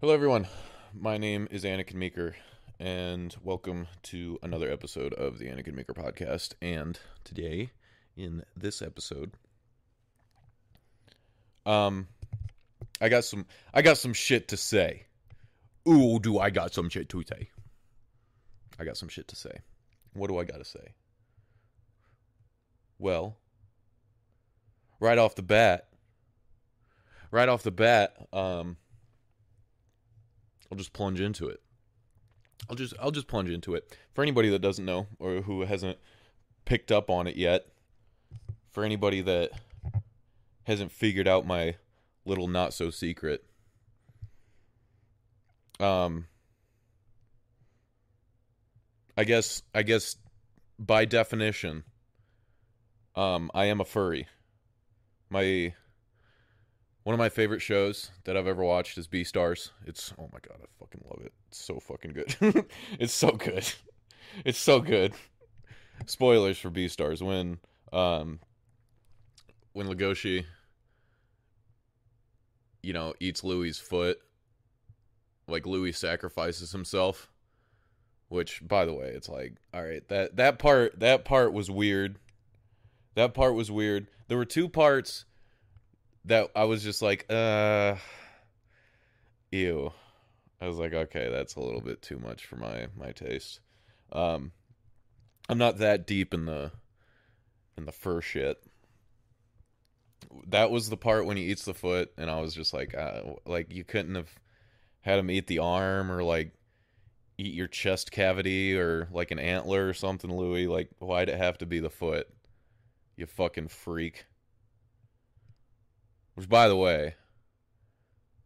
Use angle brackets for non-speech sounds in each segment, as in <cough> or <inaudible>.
Hello, everyone. My name is Anikin Meeker, and welcome to another episode of the Anikin Meeker podcast. And today, in this episode, um, I got some, I got some shit to say. Ooh, do I got some shit to say? I got some shit to say. What do I got to say? Well, right off the bat, right off the bat, um, I'll just plunge into it. I'll just I'll just plunge into it. For anybody that doesn't know or who hasn't picked up on it yet, for anybody that hasn't figured out my little not so secret, um, I guess I guess by definition, um, I am a furry. My one of my favorite shows that I've ever watched is Beastars. It's oh my god, I fucking love it. It's so fucking good. <laughs> it's so good. <laughs> It's so good. Spoilers for Beastars when um when Legoshi you know eats Louis's foot like Louis sacrifices himself which by the way it's like all right that that part that part was weird that part was weird there were two parts that I was just like, uh, ew. I was like, okay, that's a little bit too much for my my taste. Um, I'm not that deep in the in the fur shit. That was the part when he eats the foot, and I was just like, uh, like you couldn't have had him eat the arm or like eat your chest cavity or like an antler or something, Louis. Like, why'd it have to be the foot? You fucking freak. Which, by the way,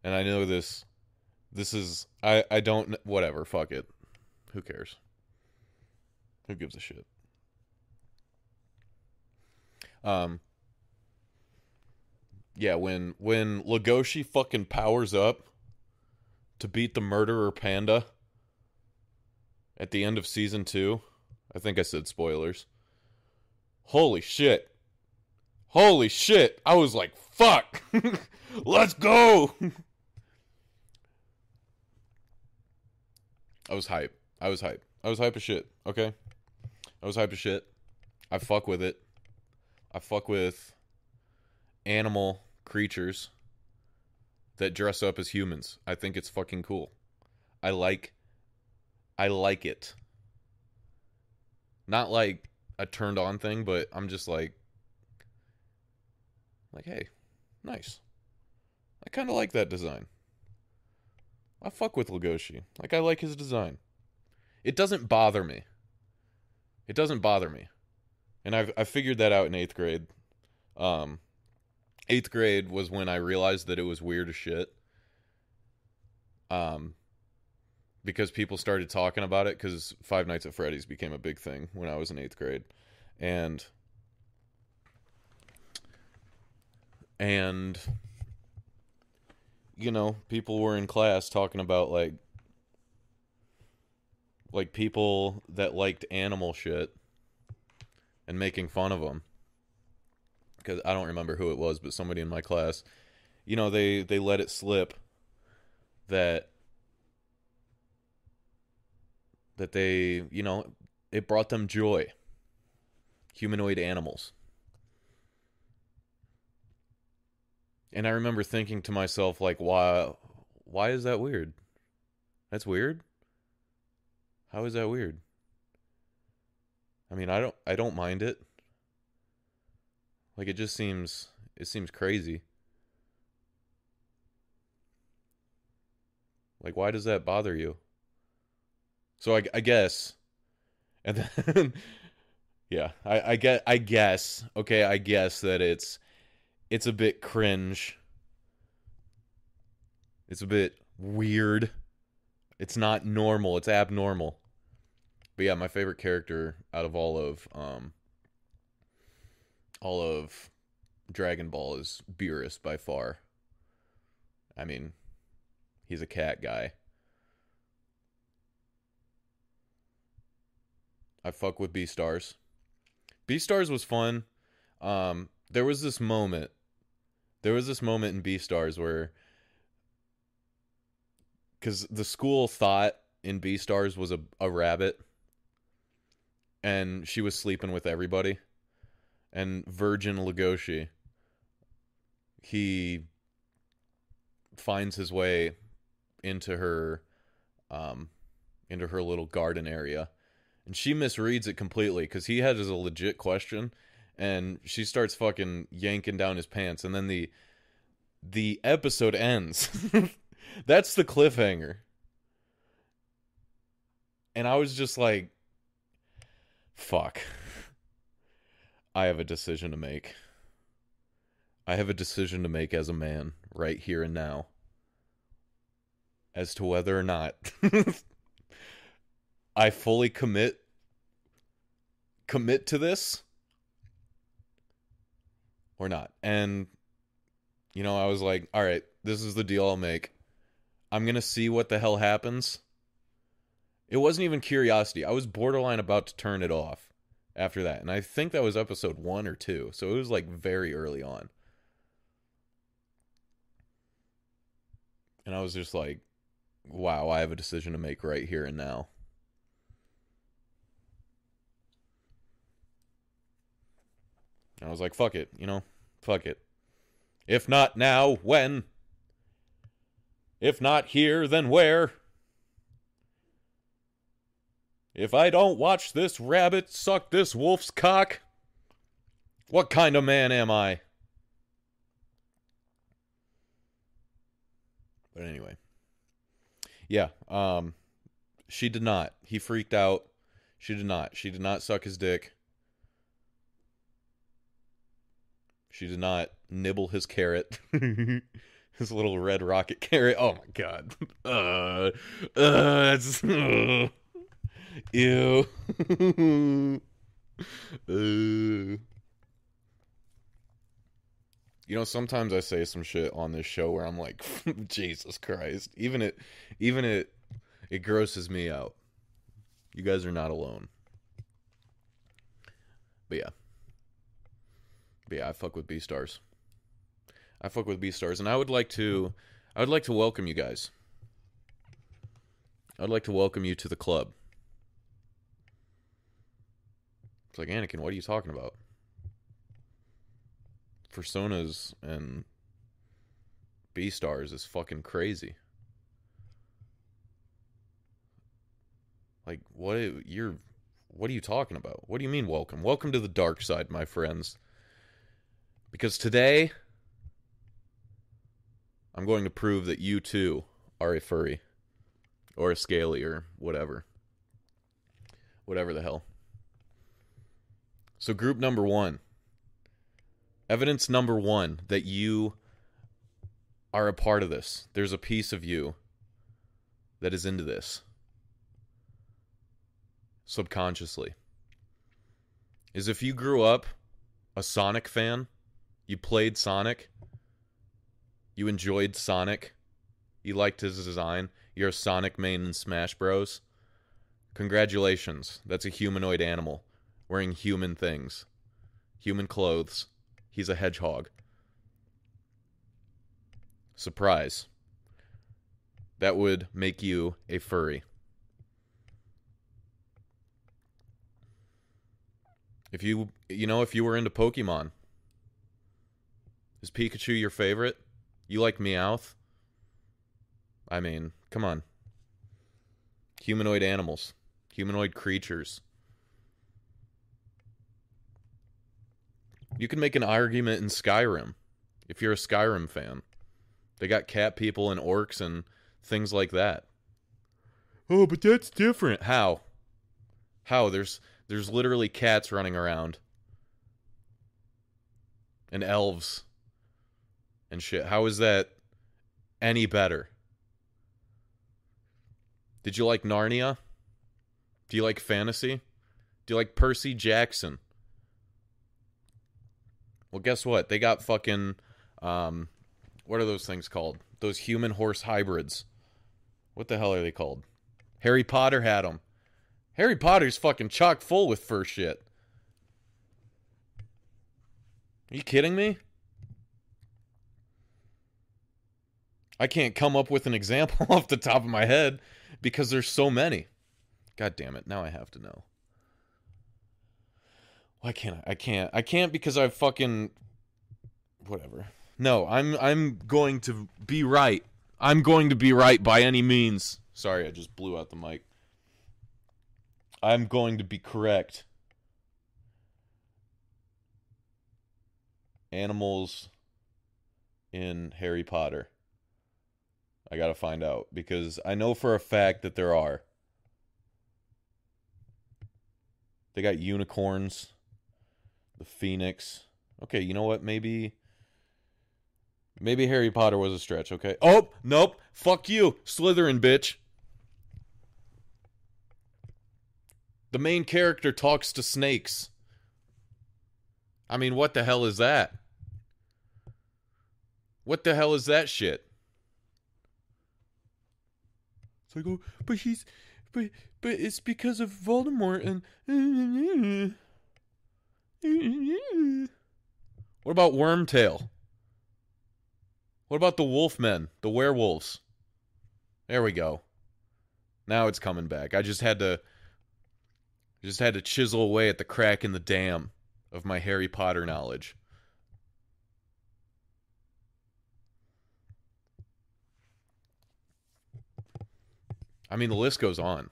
and I know this, this is I I don't whatever. Fuck it. Who cares? Who gives a shit? Um. Yeah, when when Legoshi fucking powers up to beat the murderer panda at the end of season two, I think I said spoilers. Holy shit. Holy shit. I was like, fuck. <laughs> Let's go. I was hype. I was hype. I was hype as shit. Okay. I was hype as shit. I fuck with it. I fuck with animal creatures that dress up as humans. I think it's fucking cool. I like I like it. Not like a turned on thing, but I'm just like like, hey, nice. I kind of like that design. I fuck with Legoshi. Like, I like his design. It doesn't bother me. It doesn't bother me. And I've, I figured that out in eighth grade. Um, eighth grade was when I realized that it was weird as shit. Um, because people started talking about it because Five Nights at Freddy's became a big thing when I was in eighth grade. And and you know people were in class talking about like like people that liked animal shit and making fun of them because i don't remember who it was but somebody in my class you know they they let it slip that that they you know it brought them joy. Humanoid animals And I remember thinking to myself, like, why, why is that weird? That's weird. How is that weird? I mean, I don't, I don't mind it. Like, it just seems, it seems crazy. Like, why does that bother you? So I, I guess, and <laughs> then, yeah, I, I get, I guess, okay, I guess that it's it's a bit cringe. It's a bit weird. It's not normal. It's abnormal. But yeah, my favorite character out of all of um all of Dragon Ball is Beerus by far. I mean, he's a cat guy. I fuck with Beastars. B Stars was fun. Um, there was this moment. There was this moment in Beastars where because the school thought in Beastars was a, a rabbit and she was sleeping with everybody and virgin Legoshi he finds his way into her um into her little garden area and she misreads it completely because he has a legit question and she starts fucking yanking down his pants and then the the episode ends. <laughs> That's the cliffhanger. And i was just like fuck. I have a decision to make. I have a decision to make as a man right here and now as to whether or not <laughs> I fully commit commit to this or not. And you know, I was like, all right, this is the deal I'll make. I'm going to see what the hell happens. It wasn't even curiosity. I was borderline about to turn it off after that. And I think that was episode 1 or 2. So it was like very early on. And I was just like, wow, I have a decision to make right here and now. And I was like, fuck it, you know, fuck it. If not now, when? If not here, then where? If I don't watch this rabbit suck this wolf's cock, what kind of man am I? But anyway. Yeah, um she did not. He freaked out. She did not. She did not suck his dick. She did not nibble his carrot. <laughs> his little red rocket carrot. Oh my god. <laughs> Uh, uh that's uh, <laughs> ew. uh. You know, sometimes I say some shit on this show where I'm like, Jesus Christ. Even it even it it grosses me out. You guys are not alone. But yeah. But yeah, I fuck with Beastars. I fuck with Beastars, and I would like to, I would like to welcome you guys. I'd like to welcome you to the club. It's like Anikin, what are you talking about? Personas and Beastars is fucking crazy. Like what you're what are you talking about? What do you mean welcome? Welcome to the dark side, my friends. Because today, I'm going to prove that you too are a furry or a scaly or whatever. Whatever the hell. So, group number one evidence number one that you are a part of this. There's a piece of you that is into this subconsciously. Is if you grew up a Sonic fan you played Sonic. You enjoyed Sonic. You liked his design. You're a Sonic main in Smash Bros. Congratulations. That's a humanoid animal wearing human things, human clothes. He's a hedgehog. Surprise. That would make you a furry. If you you know if you were into Pokemon, is Pikachu your favorite? You like Meowth? I mean, come on. Humanoid animals, humanoid creatures. You can make an argument in Skyrim if you're a Skyrim fan. They got cat people and orcs and things like that. Oh, but that's different. How? How? There's there's literally cats running around. And elves and shit. How is that any better? Did you like Narnia? Do you like fantasy? Do you like Percy Jackson? Well, guess what? They got fucking um what are those things called? Those human horse hybrids. What the hell are they called? Harry Potter had them. Harry Potter's fucking chock full with fur shit. Are you kidding me? I can't come up with an example <laughs> off the top of my head because there's so many. God damn it. Now I have to know. Why can't I? I can't. I can't because I fucking whatever. No, I'm I'm going to be right. I'm going to be right by any means. Sorry, I just blew out the mic. I'm going to be correct. Animals in Harry Potter. I got to find out because I know for a fact that there are. They got unicorns, the phoenix. Okay, you know what? Maybe maybe Harry Potter was a stretch, okay? Oh, nope. Fuck you. Slytherin, bitch. The main character talks to snakes. I mean, what the hell is that? What the hell is that shit? It's like, oh, but he's, but, but it's because of Voldemort and. What about Wormtail? What about the Wolfmen, the werewolves? There we go. Now it's coming back. I just had to, just had to chisel away at the crack in the dam of my Harry Potter knowledge. I mean, the list goes on.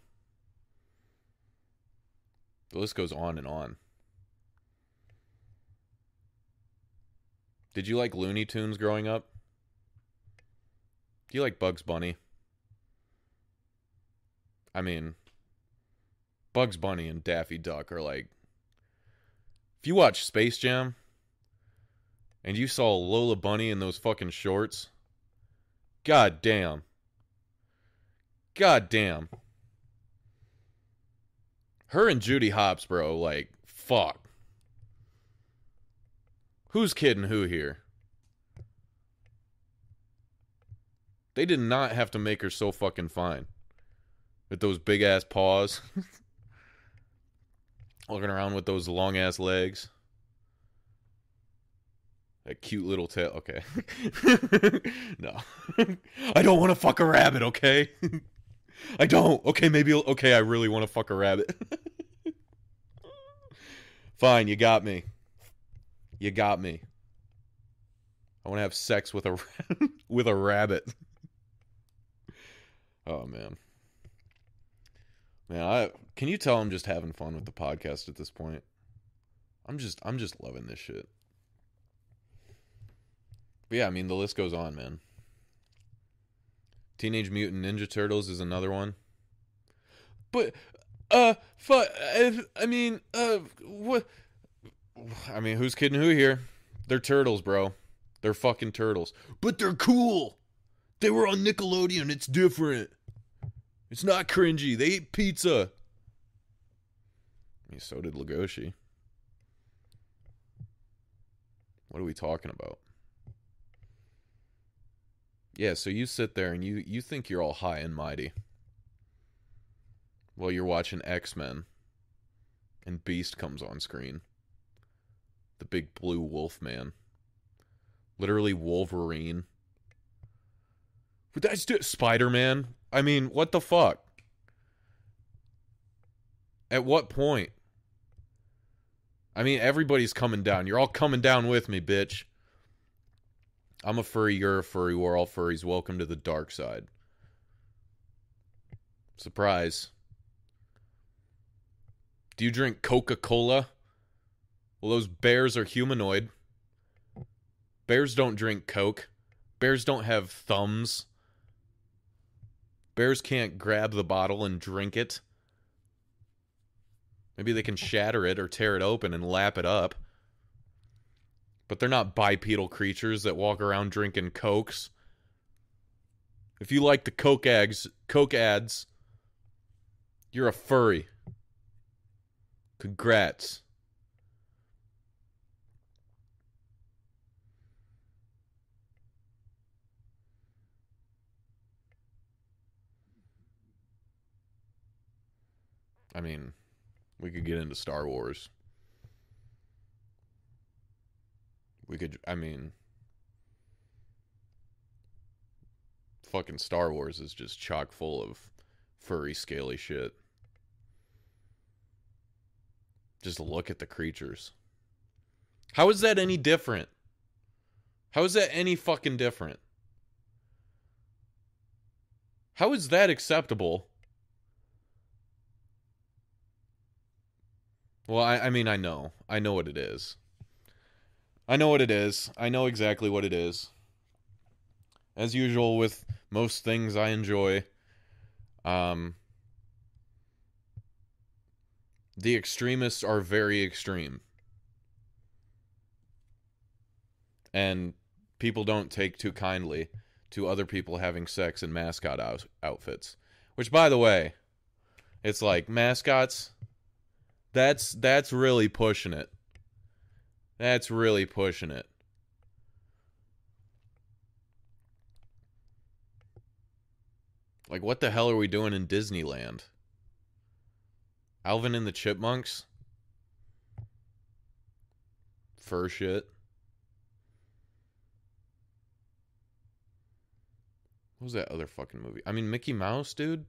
The list goes on and on. Did you like Looney Tunes growing up? Do you like Bugs Bunny? I mean, Bugs Bunny and Daffy Duck are like. If you watch Space Jam and you saw Lola Bunny in those fucking shorts, god damn. God damn. Her and Judy Hopps, bro, like, fuck. Who's kidding who here? They did not have to make her so fucking fine. With those big ass paws. <laughs> Looking around with those long ass legs. That cute little tail. Okay. <laughs> no. <laughs> I don't want to fuck a rabbit, okay? I don't. Okay, maybe. Okay, I really want to fuck a rabbit. <laughs> Fine, you got me. You got me. I want to have sex with a <laughs> with a rabbit. Oh man. Man, I can you tell I'm just having fun with the podcast at this point? I'm just I'm just loving this shit. But yeah, I mean the list goes on, man. Teenage Mutant Ninja Turtles is another one. But uh fuck I I mean uh what I mean who's kidding who here? They're turtles, bro. They're fucking turtles. But they're cool. They were on Nickelodeon. It's different. It's not cringy. They ate pizza. I mean, so did Legoshi. What are we talking about? Yeah, so you sit there and you you think you're all high and mighty. While you're watching X-Men and Beast comes on screen. The big blue wolf man. Literally Wolverine. But that's Spider-Man. I mean, what the fuck? At what point? I mean, everybody's coming down. You're all coming down with me, bitch. I'm a furry, you're a furry, we're all furries. Welcome to the dark side. Surprise. Do you drink Coca Cola? Well, those bears are humanoid. Bears don't drink Coke. Bears don't have thumbs. Bears can't grab the bottle and drink it. Maybe they can shatter it or tear it open and lap it up. But they're not bipedal creatures that walk around drinking cokes. If you like the coke ads, coke ads, you're a furry. Congrats. I mean, we could get into Star Wars. We could, I mean, fucking Star Wars is just chock full of furry, scaly shit. Just look at the creatures. How is that any different? How is that any fucking different? How is that acceptable? Well, I, I mean, I know. I know what it is. I know what it is. I know exactly what it is. As usual with most things I enjoy, um, the extremists are very extreme. And people don't take too kindly to other people having sex in mascot out- outfits. Which by the way, it's like mascots that's that's really pushing it. That's really pushing it. Like what the hell are we doing in Disneyland? Alvin and the Chipmunks? Fur shit. What was that other fucking movie? I mean, Mickey Mouse, dude.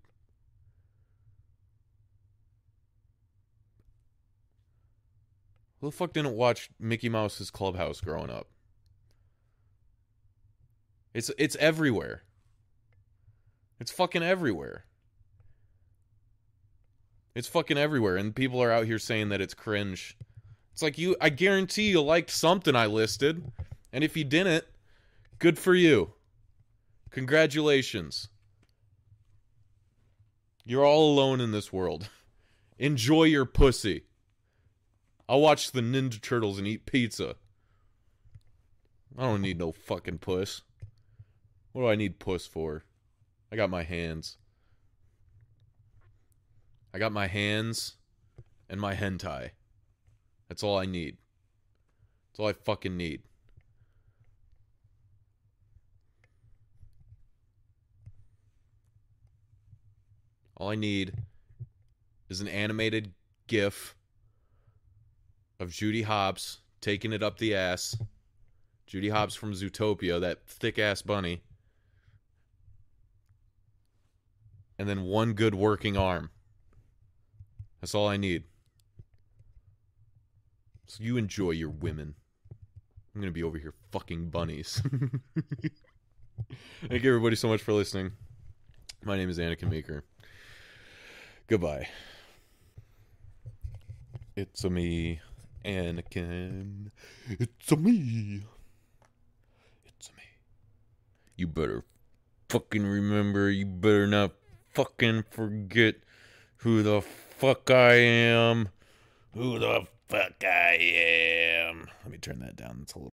Who the fuck didn't watch Mickey Mouse's Clubhouse growing up? It's it's everywhere. It's fucking everywhere. It's fucking everywhere, and people are out here saying that it's cringe. It's like you I guarantee you liked something I listed. And if you didn't, good for you. Congratulations. You're all alone in this world. Enjoy your pussy. I'll watch the Ninja Turtles and eat pizza. I don't need no fucking puss. What do I need puss for? I got my hands. I got my hands and my hentai. That's all I need. That's all I fucking need. All I need is an animated GIF of Judy Hopps taking it up the ass. Judy Hopps from Zootopia, that thick ass bunny. And then one good working arm. That's all I need. So you enjoy your women. I'm going to be over here fucking bunnies. <laughs> Thank you everybody so much for listening. My name is Anikin Meeker. Goodbye. It's a me, Anikin. It's a me. It's a me. You better fucking remember. You better not fucking forget who the fuck I am. Who the fuck I am. Let me turn that down. It's a little.